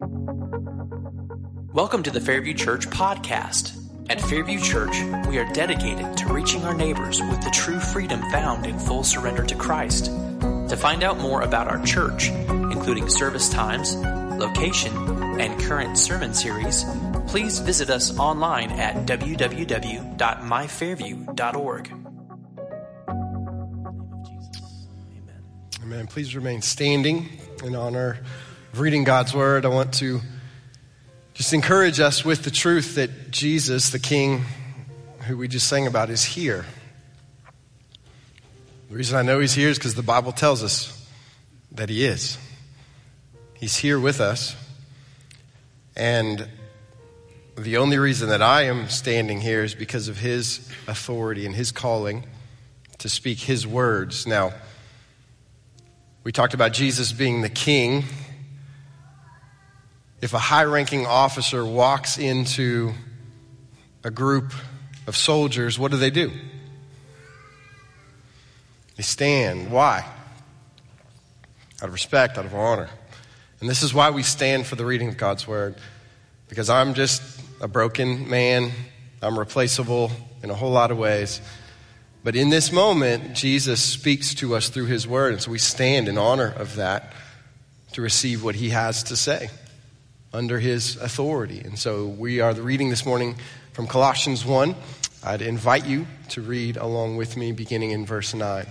Welcome to the Fairview Church podcast. At Fairview Church, we are dedicated to reaching our neighbors with the true freedom found in full surrender to Christ. To find out more about our church, including service times, location, and current sermon series, please visit us online at www.myfairview.org. Amen. Please remain standing in honor reading God's word. I want to just encourage us with the truth that Jesus, the King who we just sang about, is here. The reason I know he's here is because the Bible tells us that he is. He's here with us. And the only reason that I am standing here is because of his authority and his calling to speak his words. Now, we talked about Jesus being the king if a high ranking officer walks into a group of soldiers, what do they do? They stand. Why? Out of respect, out of honor. And this is why we stand for the reading of God's word. Because I'm just a broken man, I'm replaceable in a whole lot of ways. But in this moment, Jesus speaks to us through his word, and so we stand in honor of that to receive what he has to say under his authority. And so we are reading this morning from Colossians 1. I'd invite you to read along with me, beginning in verse 9.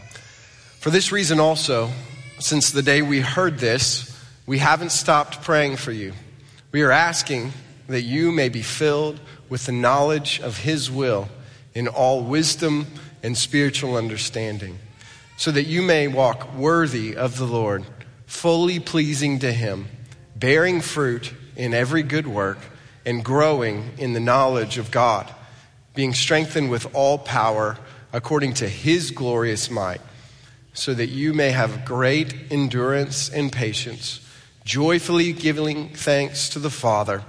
For this reason also, since the day we heard this, we haven't stopped praying for you. We are asking that you may be filled with the knowledge of his will in all wisdom and spiritual understanding, so that you may walk worthy of the Lord, fully pleasing to him, bearing fruit in every good work and growing in the knowledge of God, being strengthened with all power according to his glorious might, so that you may have great endurance and patience, joyfully giving thanks to the Father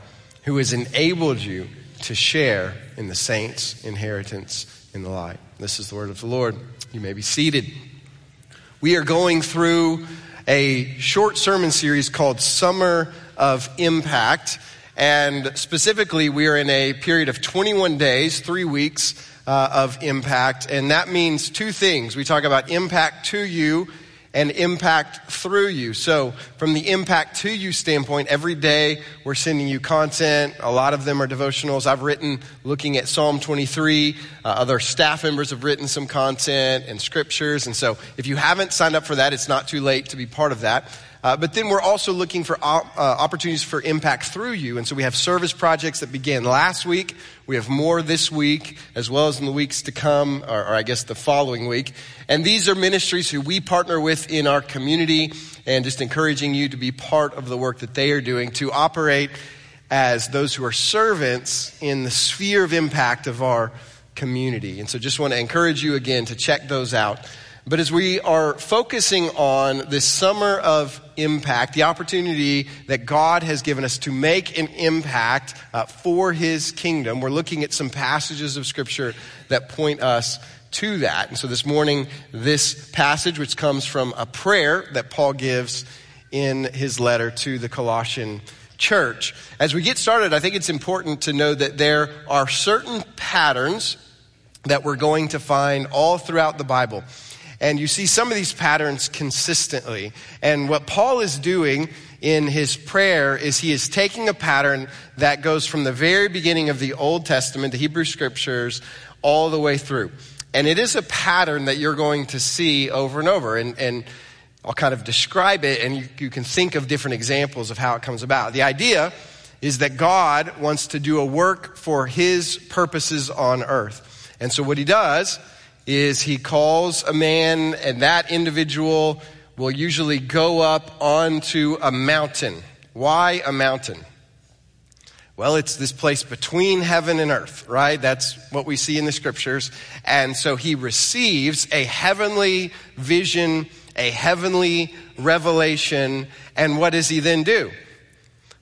who has enabled you to share in the saints' inheritance in the light. This is the word of the Lord. You may be seated. We are going through a short sermon series called Summer of Impact. And specifically, we are in a period of 21 days, three weeks uh, of impact. And that means two things. We talk about impact to you and impact through you. So, from the impact to you standpoint, every day we're sending you content. A lot of them are devotionals. I've written looking at Psalm 23. Uh, other staff members have written some content and scriptures. And so, if you haven't signed up for that, it's not too late to be part of that. Uh, but then we're also looking for op- uh, opportunities for impact through you. And so we have service projects that began last week. We have more this week, as well as in the weeks to come, or, or I guess the following week. And these are ministries who we partner with in our community and just encouraging you to be part of the work that they are doing to operate as those who are servants in the sphere of impact of our community. And so just want to encourage you again to check those out. But as we are focusing on this summer of impact, the opportunity that God has given us to make an impact uh, for His kingdom, we're looking at some passages of Scripture that point us to that. And so this morning, this passage, which comes from a prayer that Paul gives in his letter to the Colossian church. As we get started, I think it's important to know that there are certain patterns that we're going to find all throughout the Bible. And you see some of these patterns consistently. And what Paul is doing in his prayer is he is taking a pattern that goes from the very beginning of the Old Testament, the Hebrew scriptures, all the way through. And it is a pattern that you're going to see over and over. And, and I'll kind of describe it, and you, you can think of different examples of how it comes about. The idea is that God wants to do a work for his purposes on earth. And so what he does is he calls a man, and that individual will usually go up onto a mountain. Why a mountain? Well, it's this place between heaven and earth, right? That's what we see in the scriptures. And so he receives a heavenly vision, a heavenly revelation. And what does he then do?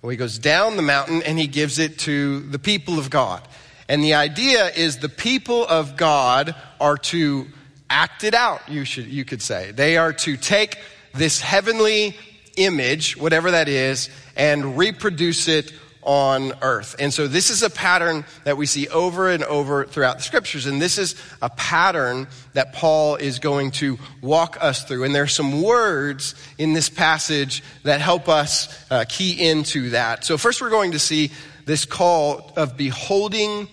Well, he goes down the mountain and he gives it to the people of God. And the idea is the people of God are to act it out, you, should, you could say. They are to take this heavenly image, whatever that is, and reproduce it on earth. And so this is a pattern that we see over and over throughout the scriptures. And this is a pattern that Paul is going to walk us through. And there are some words in this passage that help us uh, key into that. So first we're going to see this call of beholding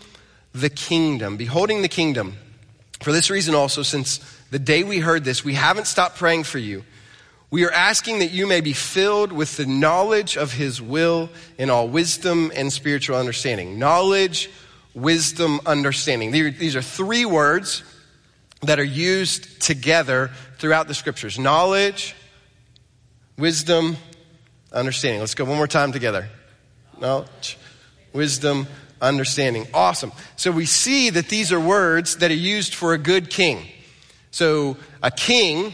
the kingdom. Beholding the kingdom. For this reason also, since the day we heard this, we haven't stopped praying for you. We are asking that you may be filled with the knowledge of his will in all wisdom and spiritual understanding. Knowledge, wisdom, understanding. These are three words that are used together throughout the scriptures. Knowledge, wisdom, understanding. Let's go one more time together. Knowledge, wisdom, understanding. Awesome. So we see that these are words that are used for a good king. So a king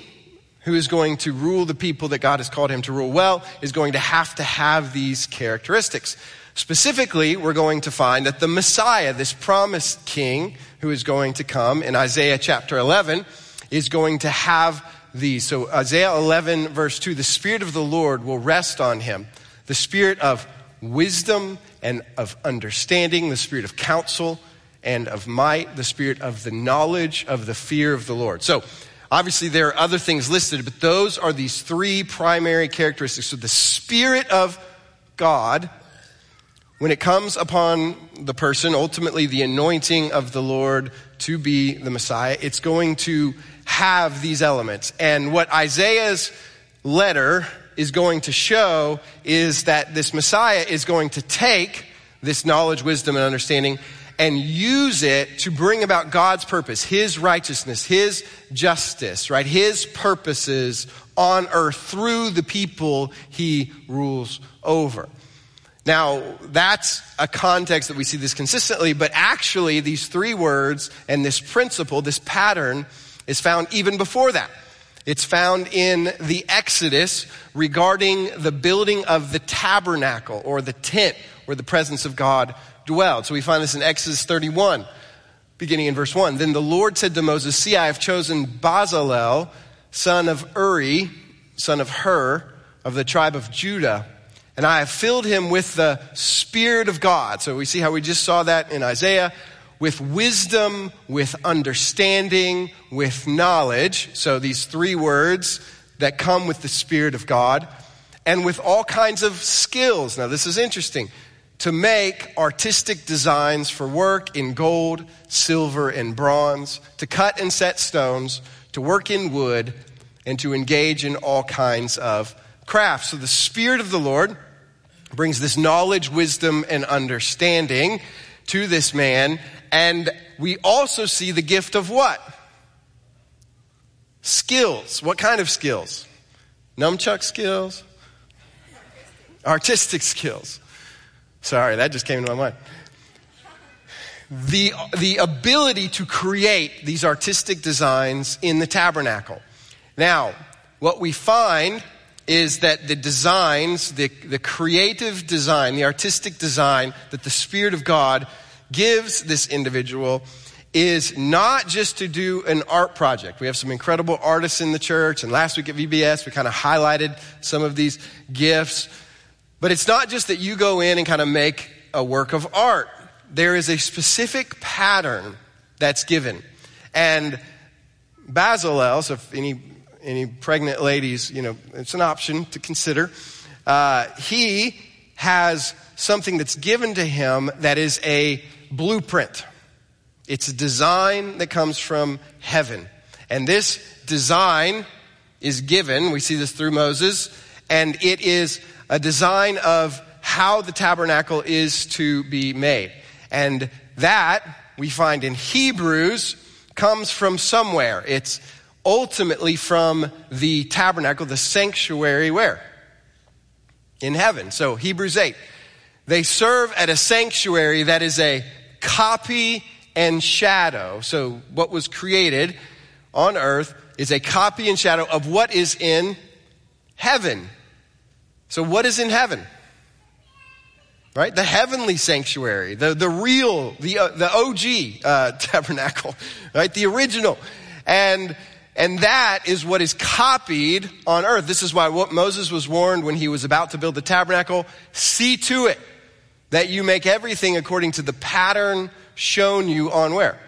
who is going to rule the people that God has called him to rule well is going to have to have these characteristics. Specifically, we're going to find that the Messiah, this promised king who is going to come in Isaiah chapter 11, is going to have these. So Isaiah 11 verse 2, the Spirit of the Lord will rest on him. The Spirit of wisdom and of understanding, the Spirit of counsel and of might, the Spirit of the knowledge of the fear of the Lord. So Obviously, there are other things listed, but those are these three primary characteristics. So, the Spirit of God, when it comes upon the person, ultimately the anointing of the Lord to be the Messiah, it's going to have these elements. And what Isaiah's letter is going to show is that this Messiah is going to take this knowledge, wisdom, and understanding and use it to bring about God's purpose, His righteousness, His justice, right? His purposes on earth through the people He rules over. Now, that's a context that we see this consistently, but actually, these three words and this principle, this pattern, is found even before that. It's found in the Exodus regarding the building of the tabernacle or the tent where the presence of God dwelled. So we find this in Exodus 31, beginning in verse 1. Then the Lord said to Moses, See, I have chosen Bezalel, son of Uri, son of Hur, of the tribe of Judah, and I have filled him with the Spirit of God. So we see how we just saw that in Isaiah with wisdom, with understanding, with knowledge. So these three words that come with the Spirit of God, and with all kinds of skills. Now, this is interesting to make artistic designs for work in gold, silver, and bronze, to cut and set stones, to work in wood, and to engage in all kinds of crafts. So the Spirit of the Lord brings this knowledge, wisdom, and understanding to this man. And we also see the gift of what? Skills. What kind of skills? Nunchuck skills? Artistic skills. Sorry, that just came to my mind. The, the ability to create these artistic designs in the tabernacle. Now, what we find is that the designs, the, the creative design, the artistic design that the Spirit of God gives this individual is not just to do an art project. We have some incredible artists in the church, and last week at VBS, we kind of highlighted some of these gifts. But it's not just that you go in and kind of make a work of art. There is a specific pattern that's given. And Bezalel, so if any, any pregnant ladies, you know, it's an option to consider. Uh, he has something that's given to him that is a blueprint. It's a design that comes from heaven. And this design is given, we see this through Moses, and it is a design of how the tabernacle is to be made. And that we find in Hebrews comes from somewhere. It's ultimately from the tabernacle, the sanctuary where? In heaven. So Hebrews 8. They serve at a sanctuary that is a copy and shadow. So what was created on earth is a copy and shadow of what is in heaven. So, what is in heaven? Right? The heavenly sanctuary, the, the real, the, uh, the OG uh, tabernacle, right? The original. And, And that is what is copied on earth. This is why what Moses was warned when he was about to build the tabernacle. See to it that you make everything according to the pattern shown you on where?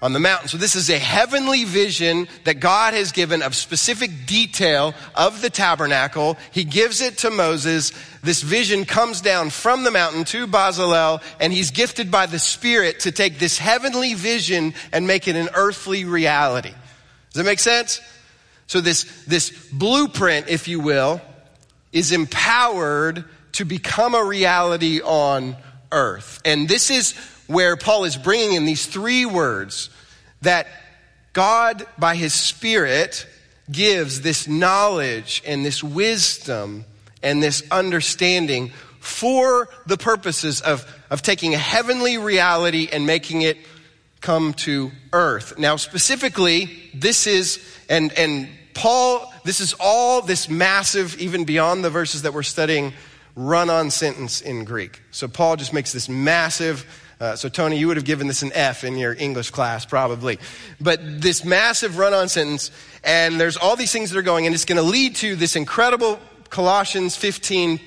on the mountain. So this is a heavenly vision that God has given of specific detail of the tabernacle. He gives it to Moses. This vision comes down from the mountain to Bezalel and he's gifted by the Spirit to take this heavenly vision and make it an earthly reality. Does that make sense? So this, this blueprint, if you will, is empowered to become a reality on earth. And this is where Paul is bringing in these three words that God, by his Spirit, gives this knowledge and this wisdom and this understanding for the purposes of, of taking a heavenly reality and making it come to earth. Now, specifically, this is, and, and Paul, this is all this massive, even beyond the verses that we're studying, run on sentence in Greek. So Paul just makes this massive uh, so, Tony, you would have given this an F in your English class, probably. But this massive run on sentence, and there's all these things that are going, and it's going to lead to this incredible Colossians 15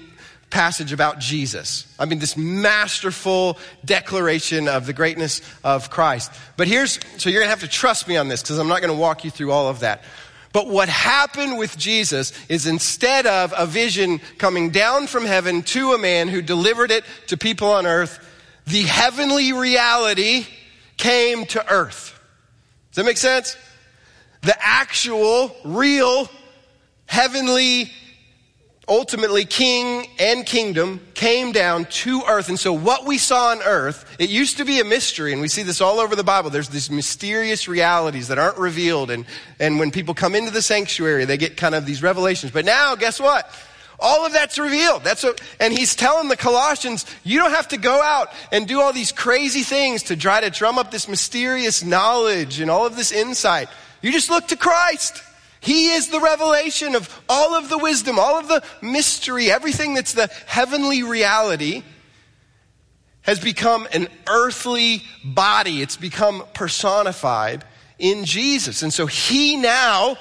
passage about Jesus. I mean, this masterful declaration of the greatness of Christ. But here's, so you're going to have to trust me on this because I'm not going to walk you through all of that. But what happened with Jesus is instead of a vision coming down from heaven to a man who delivered it to people on earth, the heavenly reality came to earth. Does that make sense? The actual, real, heavenly, ultimately king and kingdom came down to earth. And so what we saw on earth, it used to be a mystery, and we see this all over the Bible. There's these mysterious realities that aren't revealed. And, and when people come into the sanctuary, they get kind of these revelations. But now, guess what? All of that's revealed. That's what, and he's telling the Colossians, you don't have to go out and do all these crazy things to try to drum up this mysterious knowledge and all of this insight. You just look to Christ. He is the revelation of all of the wisdom, all of the mystery, everything that's the heavenly reality has become an earthly body. It's become personified in Jesus. And so he now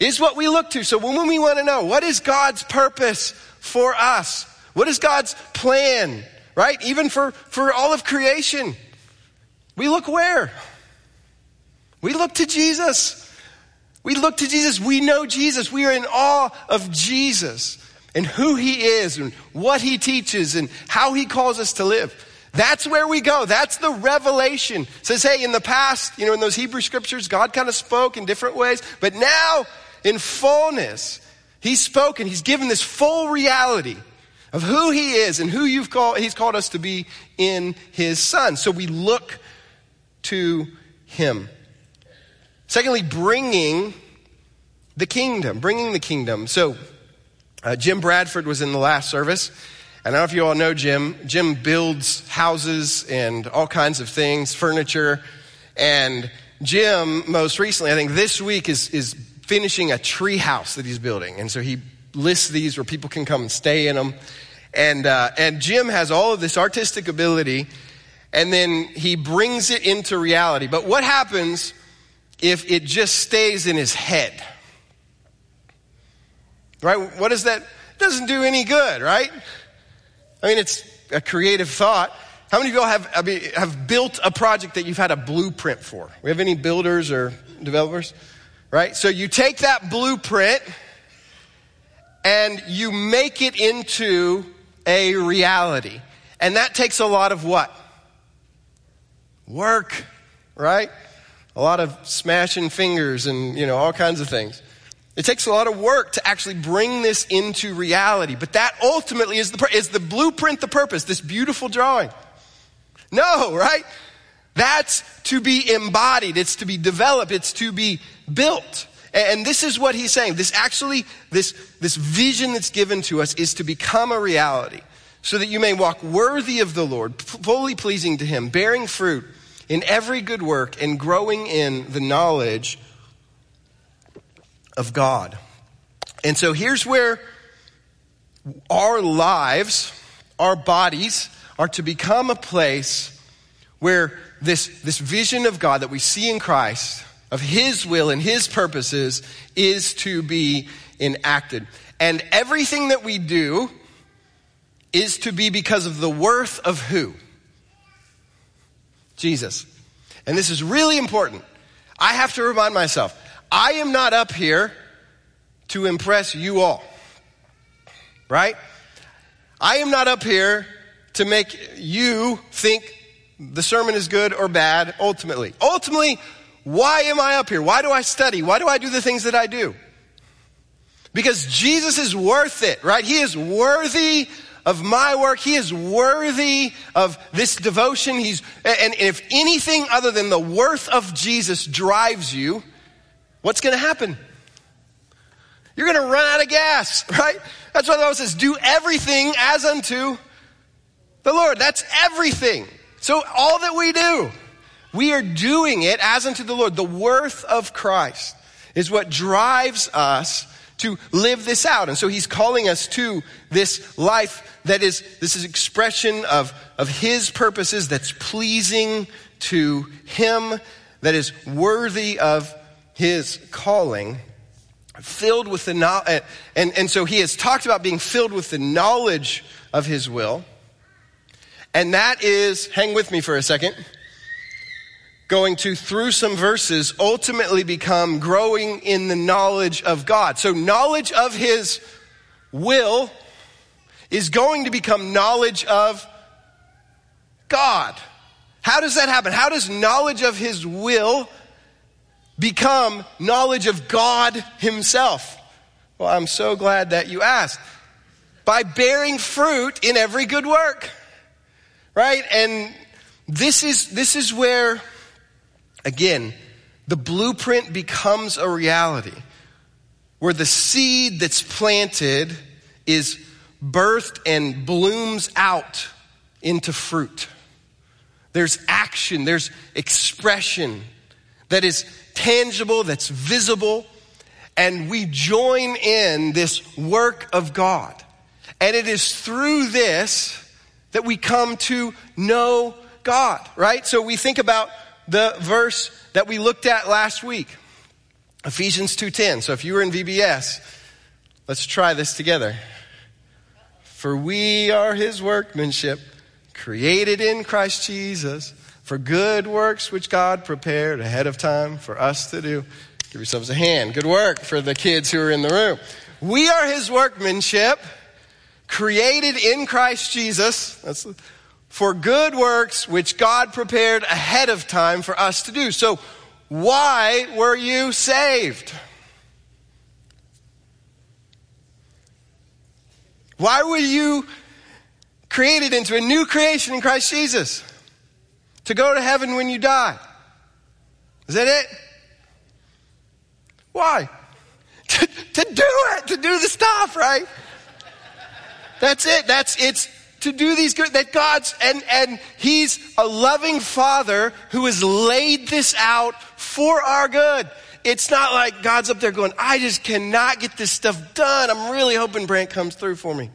is what we look to. So when we want to know what is God's purpose for us, what is God's plan, right? Even for, for all of creation, we look where? We look to Jesus. We look to Jesus. We know Jesus. We are in awe of Jesus and who he is and what he teaches and how he calls us to live. That's where we go. That's the revelation. Says, hey, in the past, you know, in those Hebrew scriptures, God kind of spoke in different ways, but now in fullness. He's spoken, he's given this full reality of who he is and who you've called, he's called us to be in his son. So we look to him. Secondly, bringing the kingdom, bringing the kingdom. So uh, Jim Bradford was in the last service. And I don't know if you all know Jim. Jim builds houses and all kinds of things, furniture. And Jim, most recently, I think this week, is, is finishing a tree house that he's building. And so he lists these where people can come and stay in them. And, uh, and Jim has all of this artistic ability, and then he brings it into reality. But what happens if it just stays in his head? Right? What is that? It doesn't do any good, right? I mean, it's a creative thought. How many of y'all have, have built a project that you've had a blueprint for? We have any builders or developers? Right? So you take that blueprint and you make it into a reality. And that takes a lot of what? Work, right? A lot of smashing fingers and, you know, all kinds of things. It takes a lot of work to actually bring this into reality. But that ultimately is the, is the blueprint, the purpose, this beautiful drawing. No, right? That's to be embodied. It's to be developed. It's to be built. And this is what he's saying. This actually, this, this vision that's given to us is to become a reality so that you may walk worthy of the Lord, fully pleasing to him, bearing fruit in every good work and growing in the knowledge of God. And so here's where our lives, our bodies, are to become a place where this, this vision of God that we see in Christ of His will and His purposes is to be enacted. And everything that we do is to be because of the worth of who? Jesus. And this is really important. I have to remind myself I am not up here to impress you all. Right? I am not up here to make you think the sermon is good or bad, ultimately. Ultimately, why am I up here? Why do I study? Why do I do the things that I do? Because Jesus is worth it, right? He is worthy of my work. He is worthy of this devotion. He's, and if anything other than the worth of Jesus drives you, what's going to happen? You're going to run out of gas, right? That's why the Bible says, do everything as unto the Lord. That's everything. So all that we do, we are doing it as unto the Lord. The worth of Christ is what drives us to live this out. And so he's calling us to this life that is, this is expression of, of his purposes that's pleasing to him, that is worthy of his calling, filled with the knowledge. Eh, and, and so he has talked about being filled with the knowledge of his will. And that is, hang with me for a second going to, through some verses, ultimately become growing in the knowledge of God. So, knowledge of His will is going to become knowledge of God. How does that happen? How does knowledge of His will become knowledge of God Himself? Well, I'm so glad that you asked. By bearing fruit in every good work. Right? And this is, this is where Again, the blueprint becomes a reality where the seed that's planted is birthed and blooms out into fruit. There's action, there's expression that is tangible, that's visible, and we join in this work of God. And it is through this that we come to know God, right? So we think about the verse that we looked at last week. Ephesians 2:10. So if you were in VBS, let's try this together. For we are his workmanship, created in Christ Jesus for good works which God prepared ahead of time for us to do. Give yourselves a hand. Good work for the kids who are in the room. We are his workmanship, created in Christ Jesus. That's for good works which God prepared ahead of time for us to do. So, why were you saved? Why were you created into a new creation in Christ Jesus? To go to heaven when you die. Is that it? Why? To, to do it, to do the stuff, right? That's it. That's it's to do these good, that God's, and, and He's a loving Father who has laid this out for our good. It's not like God's up there going, I just cannot get this stuff done. I'm really hoping Brant comes through for me.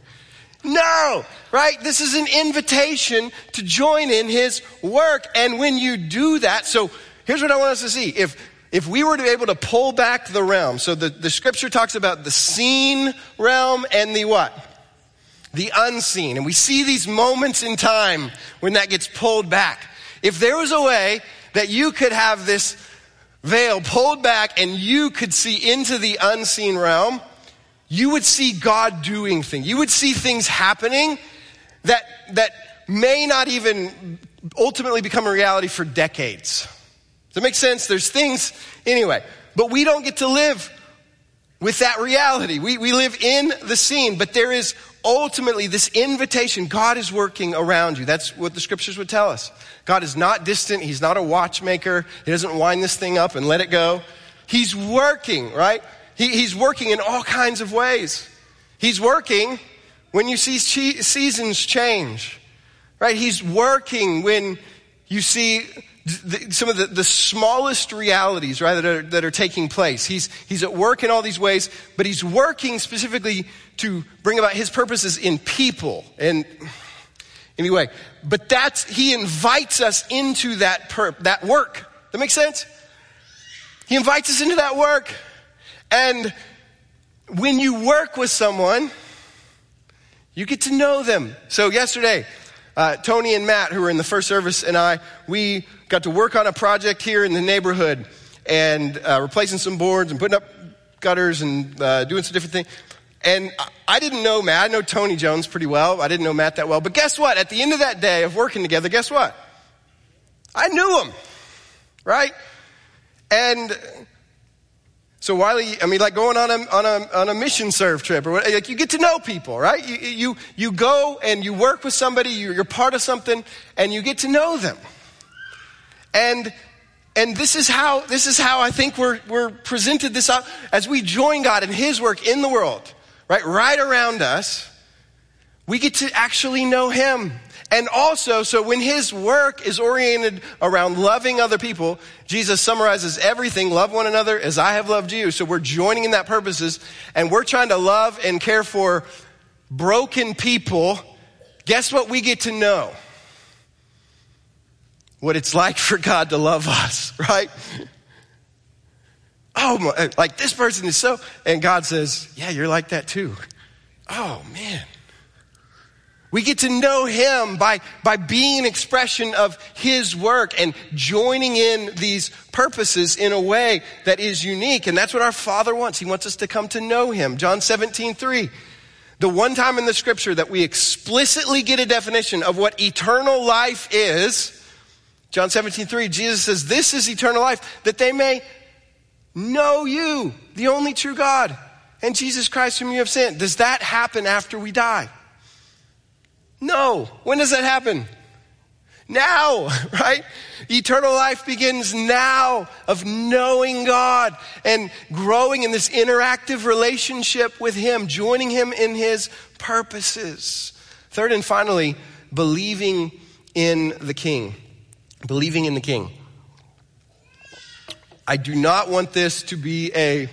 No, right? This is an invitation to join in His work. And when you do that, so here's what I want us to see. If, if we were to be able to pull back the realm, so the, the scripture talks about the seen realm and the what? The unseen. And we see these moments in time when that gets pulled back. If there was a way that you could have this veil pulled back and you could see into the unseen realm, you would see God doing things. You would see things happening that, that may not even ultimately become a reality for decades. Does that make sense? There's things, anyway, but we don't get to live with that reality. We, we live in the seen, but there is ultimately this invitation. God is working around you. That's what the scriptures would tell us. God is not distant. He's not a watchmaker. He doesn't wind this thing up and let it go. He's working, right? He, he's working in all kinds of ways. He's working when you see seasons change, right? He's working when you see the, some of the, the smallest realities, right, that are, that are taking place. He's, he's at work in all these ways, but he's working specifically to bring about his purposes in people. And anyway, but that's, he invites us into that that work. That makes sense? He He invites us into that work. And when you work with someone, you get to know them. So yesterday, uh, Tony and Matt, who were in the first service, and I, we got to work on a project here in the neighborhood and uh, replacing some boards and putting up gutters and uh, doing some different things. And I didn't know Matt. I know Tony Jones pretty well. I didn't know Matt that well. But guess what? At the end of that day of working together, guess what? I knew him. Right? And so Wiley, I mean, like going on a, on a, on a mission serve trip or what, like you get to know people, right? You, you, you go and you work with somebody, you're part of something and you get to know them. And, and this is how, this is how I think we're, we're presented this out as we join God in His work in the world, right? Right around us. We get to actually know Him. And also, so when his work is oriented around loving other people, Jesus summarizes everything, love one another as I have loved you. So we're joining in that purposes and we're trying to love and care for broken people. Guess what we get to know? What it's like for God to love us, right? Oh, my, like this person is so, and God says, yeah, you're like that too. Oh man. We get to know Him by, by being an expression of His work and joining in these purposes in a way that is unique. And that's what our Father wants. He wants us to come to know Him. John 17, 3. The one time in the scripture that we explicitly get a definition of what eternal life is, John 17, 3, Jesus says, This is eternal life, that they may know you, the only true God, and Jesus Christ whom you have sent. Does that happen after we die? No. When does that happen? Now, right? Eternal life begins now of knowing God and growing in this interactive relationship with Him, joining Him in His purposes. Third and finally, believing in the King. Believing in the King. I do not want this to be a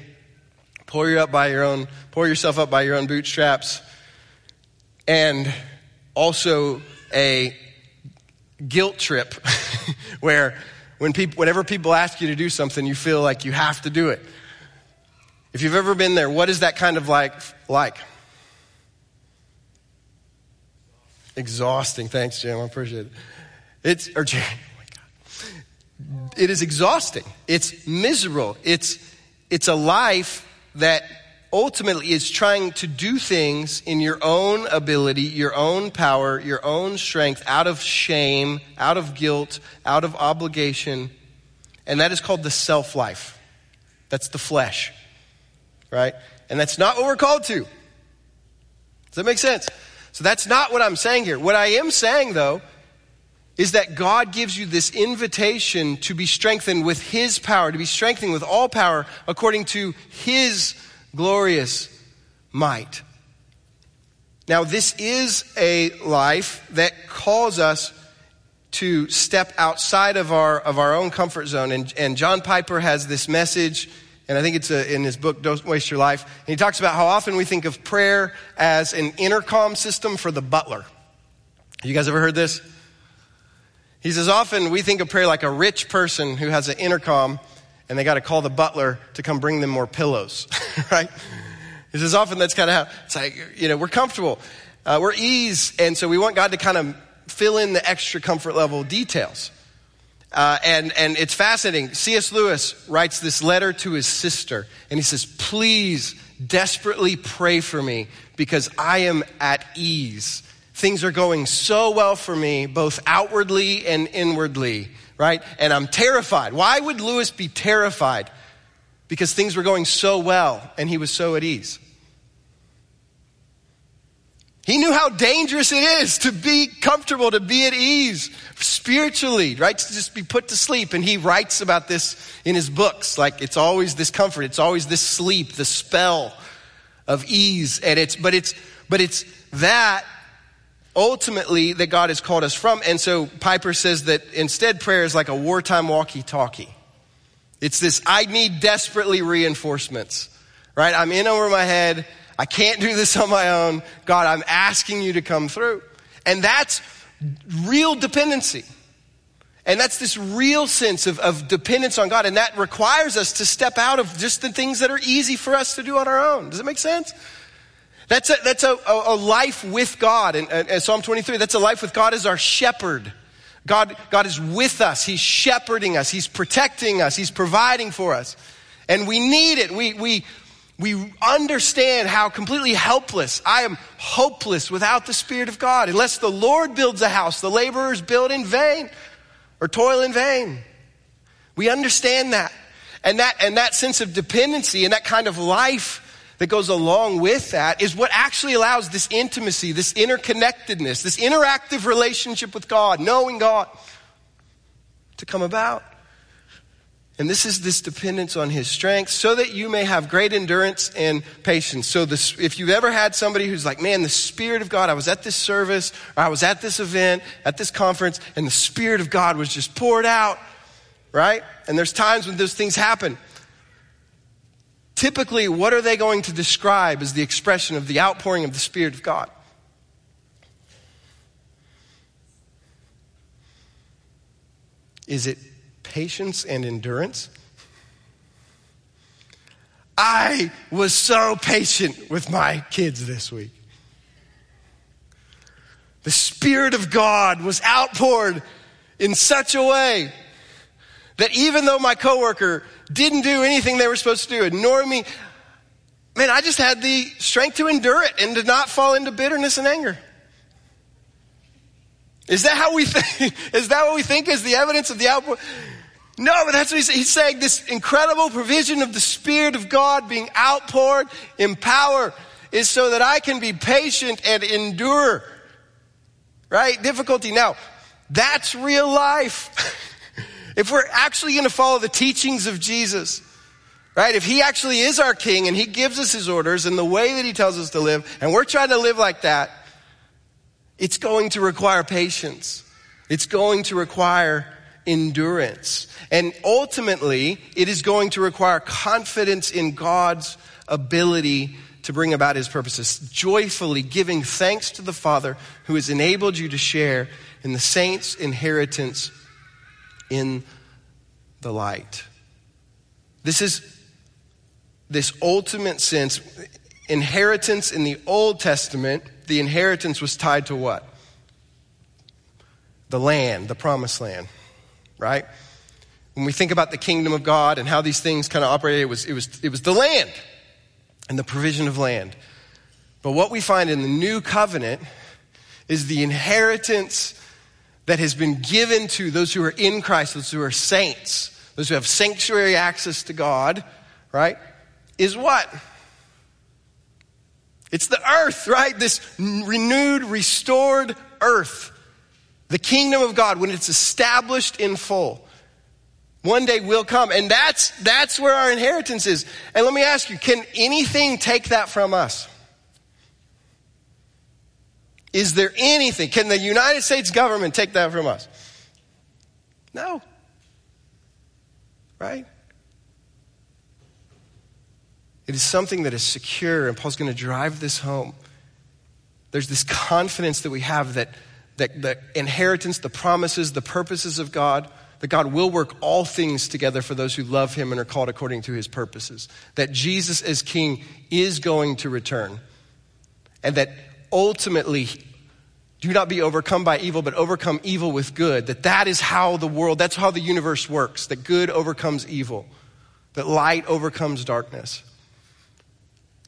pull you up by your own, pour yourself up by your own bootstraps and also a guilt trip where when people, whenever people ask you to do something, you feel like you have to do it. If you've ever been there, what is that kind of like? Like exhausting. Thanks, Jim. I appreciate it. It's or. It is exhausting. It's miserable. It's it's a life that ultimately is trying to do things in your own ability, your own power, your own strength, out of shame, out of guilt, out of obligation. And that is called the self life. That's the flesh, right? And that's not what we're called to. Does that make sense? So that's not what I'm saying here. What I am saying, though, is that God gives you this invitation to be strengthened with His power, to be strengthened with all power according to His glorious might. Now, this is a life that calls us to step outside of our, of our own comfort zone. And, and John Piper has this message, and I think it's a, in his book, Don't Waste Your Life. And he talks about how often we think of prayer as an intercom system for the butler. Have you guys ever heard this? He says, often we think of prayer like a rich person who has an intercom and they got to call the butler to come bring them more pillows, right? He says often that's kind of how it's like, you know, we're comfortable, uh, we're ease, and so we want God to kind of fill in the extra comfort level details. Uh, and, and it's fascinating. C.S. Lewis writes this letter to his sister, and he says, Please desperately pray for me because I am at ease. Things are going so well for me, both outwardly and inwardly right? And I'm terrified. Why would Lewis be terrified? Because things were going so well and he was so at ease. He knew how dangerous it is to be comfortable, to be at ease spiritually, right? To just be put to sleep. And he writes about this in his books. Like it's always this comfort, it's always this sleep, the spell of ease. And it's, but it's, but it's that ultimately that God has called us from. And so Piper says that instead prayer is like a wartime walkie talkie. It's this, I need desperately reinforcements, right? I'm in over my head. I can't do this on my own. God, I'm asking you to come through. And that's real dependency. And that's this real sense of, of dependence on God. And that requires us to step out of just the things that are easy for us to do on our own. Does it make sense? That's a, that's a, a, a life with God. And, and, Psalm 23, that's a life with God as our shepherd. God, God is with us. He's shepherding us. He's protecting us. He's providing for us. And we need it. We, we, we understand how completely helpless I am hopeless without the Spirit of God. Unless the Lord builds a house, the laborers build in vain or toil in vain. We understand that. And that, and that sense of dependency and that kind of life that goes along with that is what actually allows this intimacy, this interconnectedness, this interactive relationship with God, knowing God, to come about. And this is this dependence on his strength so that you may have great endurance and patience. So this, if you've ever had somebody who's like, man, the Spirit of God, I was at this service, or I was at this event, at this conference, and the Spirit of God was just poured out, right? And there's times when those things happen. Typically, what are they going to describe as the expression of the outpouring of the Spirit of God? Is it patience and endurance. I was so patient with my kids this week. The Spirit of God was outpoured in such a way that even though my coworker didn't do anything they were supposed to do, ignore me, man, I just had the strength to endure it and to not fall into bitterness and anger. Is that how we think? Is that what we think is the evidence of the outpour? No, but that's what he's, he's saying. This incredible provision of the Spirit of God being outpoured in power is so that I can be patient and endure. Right? Difficulty. Now, that's real life. if we're actually going to follow the teachings of Jesus, right? If he actually is our king and he gives us his orders and the way that he tells us to live, and we're trying to live like that, it's going to require patience. It's going to require endurance. And ultimately, it is going to require confidence in God's ability to bring about his purposes, joyfully giving thanks to the Father who has enabled you to share in the saints' inheritance in the light. This is this ultimate sense. Inheritance in the Old Testament, the inheritance was tied to what? The land, the promised land right? When we think about the kingdom of God and how these things kind of operated, it was, it was, it was the land and the provision of land. But what we find in the new covenant is the inheritance that has been given to those who are in Christ, those who are saints, those who have sanctuary access to God, right? Is what? It's the earth, right? This renewed, restored earth the kingdom of God, when it's established in full, one day will come. And that's, that's where our inheritance is. And let me ask you, can anything take that from us? Is there anything? Can the United States government take that from us? No. Right? It is something that is secure, and Paul's going to drive this home. There's this confidence that we have that that the inheritance, the promises, the purposes of God, that God will work all things together for those who love Him and are called according to His purposes. That Jesus as King is going to return. And that ultimately, do not be overcome by evil, but overcome evil with good. That that is how the world, that's how the universe works. That good overcomes evil. That light overcomes darkness.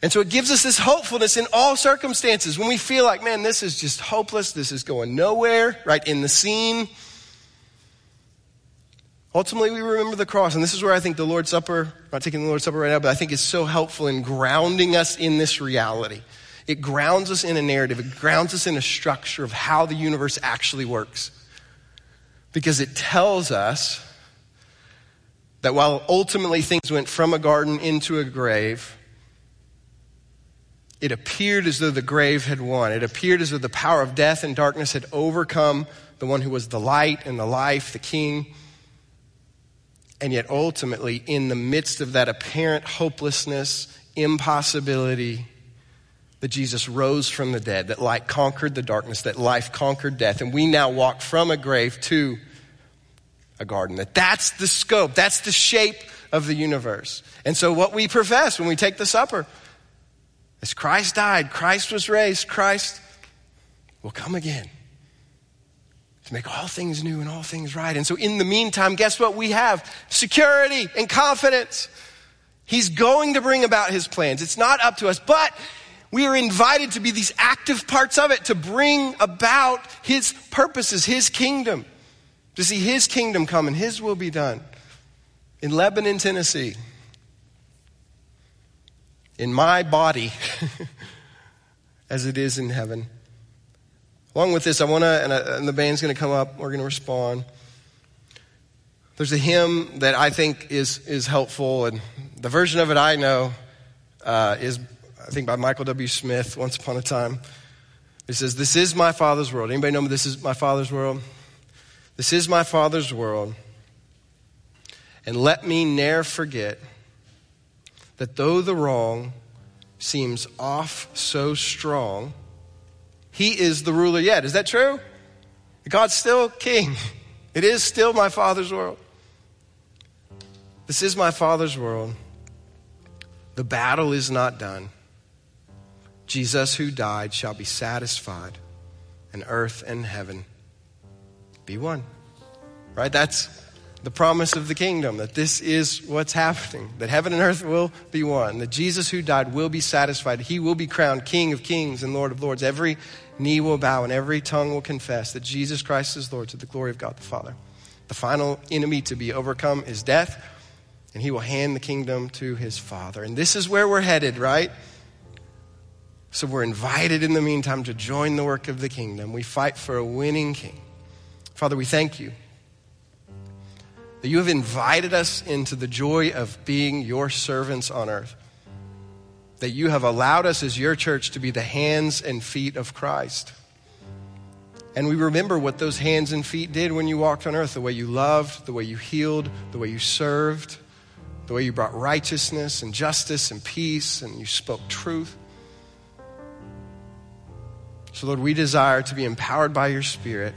And so it gives us this hopefulness in all circumstances. When we feel like, man, this is just hopeless, this is going nowhere, right in the seen. Ultimately, we remember the cross. And this is where I think the Lord's Supper, I'm not taking the Lord's Supper right now, but I think is so helpful in grounding us in this reality. It grounds us in a narrative, it grounds us in a structure of how the universe actually works. Because it tells us that while ultimately things went from a garden into a grave, it appeared as though the grave had won. It appeared as though the power of death and darkness had overcome the one who was the light and the life, the king. And yet, ultimately, in the midst of that apparent hopelessness, impossibility, that Jesus rose from the dead, that light conquered the darkness, that life conquered death. And we now walk from a grave to a garden. That that's the scope, that's the shape of the universe. And so what we profess when we take the supper is Christ died, Christ was raised, Christ will come again to make all things new and all things right. And so in the meantime, guess what we have? Security and confidence. He's going to bring about his plans. It's not up to us, but we are invited to be these active parts of it to bring about his purposes, his kingdom, to see his kingdom come and his will be done in Lebanon, Tennessee, in my body, as it is in heaven. Along with this, I want to, and, and, the band's going to come up, we're going to respond. There's a hymn that I think is, is helpful, and the version of it I know uh, is, I think, by Michael W. Smith, Once Upon a Time. He says, This is my Father's world. Anybody know me this is my Father's world? This is my Father's world. And let me ne'er forget that though the wrong seems off so strong, he is the ruler yet. Is that true? God's still king. It is still my Father's world. This is my Father's world. The battle is not done. Jesus, who died, shall be satisfied, and earth and heaven be one. Right? That's the promise of the kingdom that this is what's happening, that heaven and earth will be one, that Jesus who died will be satisfied. He will be crowned King of kings and Lord of lords. Every knee will bow and every tongue will confess that Jesus Christ is Lord to the glory of God the Father. The final enemy to be overcome is death, and he will hand the kingdom to his Father. And this is where we're headed, right? So we're invited in the meantime to join the work of the kingdom. We fight for a winning king. Father, we thank you that you have invited us into the joy of being your servants on earth. That you have allowed us as your church to be the hands and feet of Christ. And we remember what those hands and feet did when you walked on earth the way you loved, the way you healed, the way you served, the way you brought righteousness and justice and peace, and you spoke truth. So, Lord, we desire to be empowered by your Spirit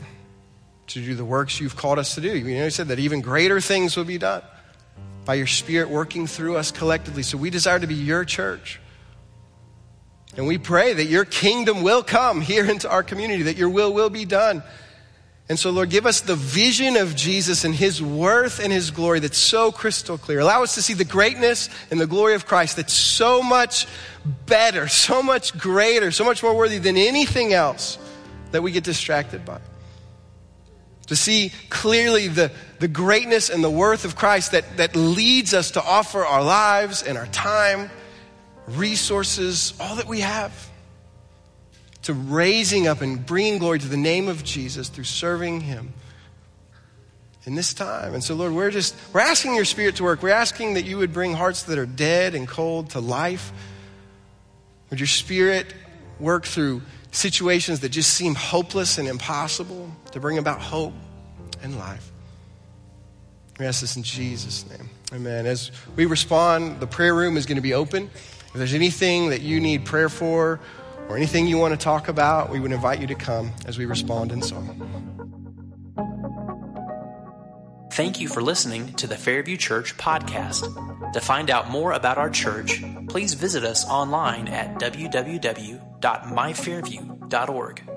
to do the works you've called us to do. You know, you said that even greater things will be done by your Spirit working through us collectively. So we desire to be your church. And we pray that your kingdom will come here into our community, that your will will be done. And so, Lord, give us the vision of Jesus and his worth and his glory that's so crystal clear. Allow us to see the greatness and the glory of Christ that's so much better, so much greater, so much more worthy than anything else that we get distracted by to see clearly the, the greatness and the worth of Christ that, that leads us to offer our lives and our time, resources, all that we have, to raising up and bringing glory to the name of Jesus through serving Him in this time. And so, Lord, we're just, we're asking your Spirit to work. We're asking that you would bring hearts that are dead and cold to life. Would your Spirit work through situations that just seem hopeless and impossible to bring about hope and life. We ask this in Jesus' name. Amen. As we respond, the prayer room is going to be open. If there's anything that you need prayer for or anything you want to talk about, we would invite you to come as we respond in song. Thank you for listening to the Fairview Church podcast. To find out more about our church, please visit us online at www.myfairview.org.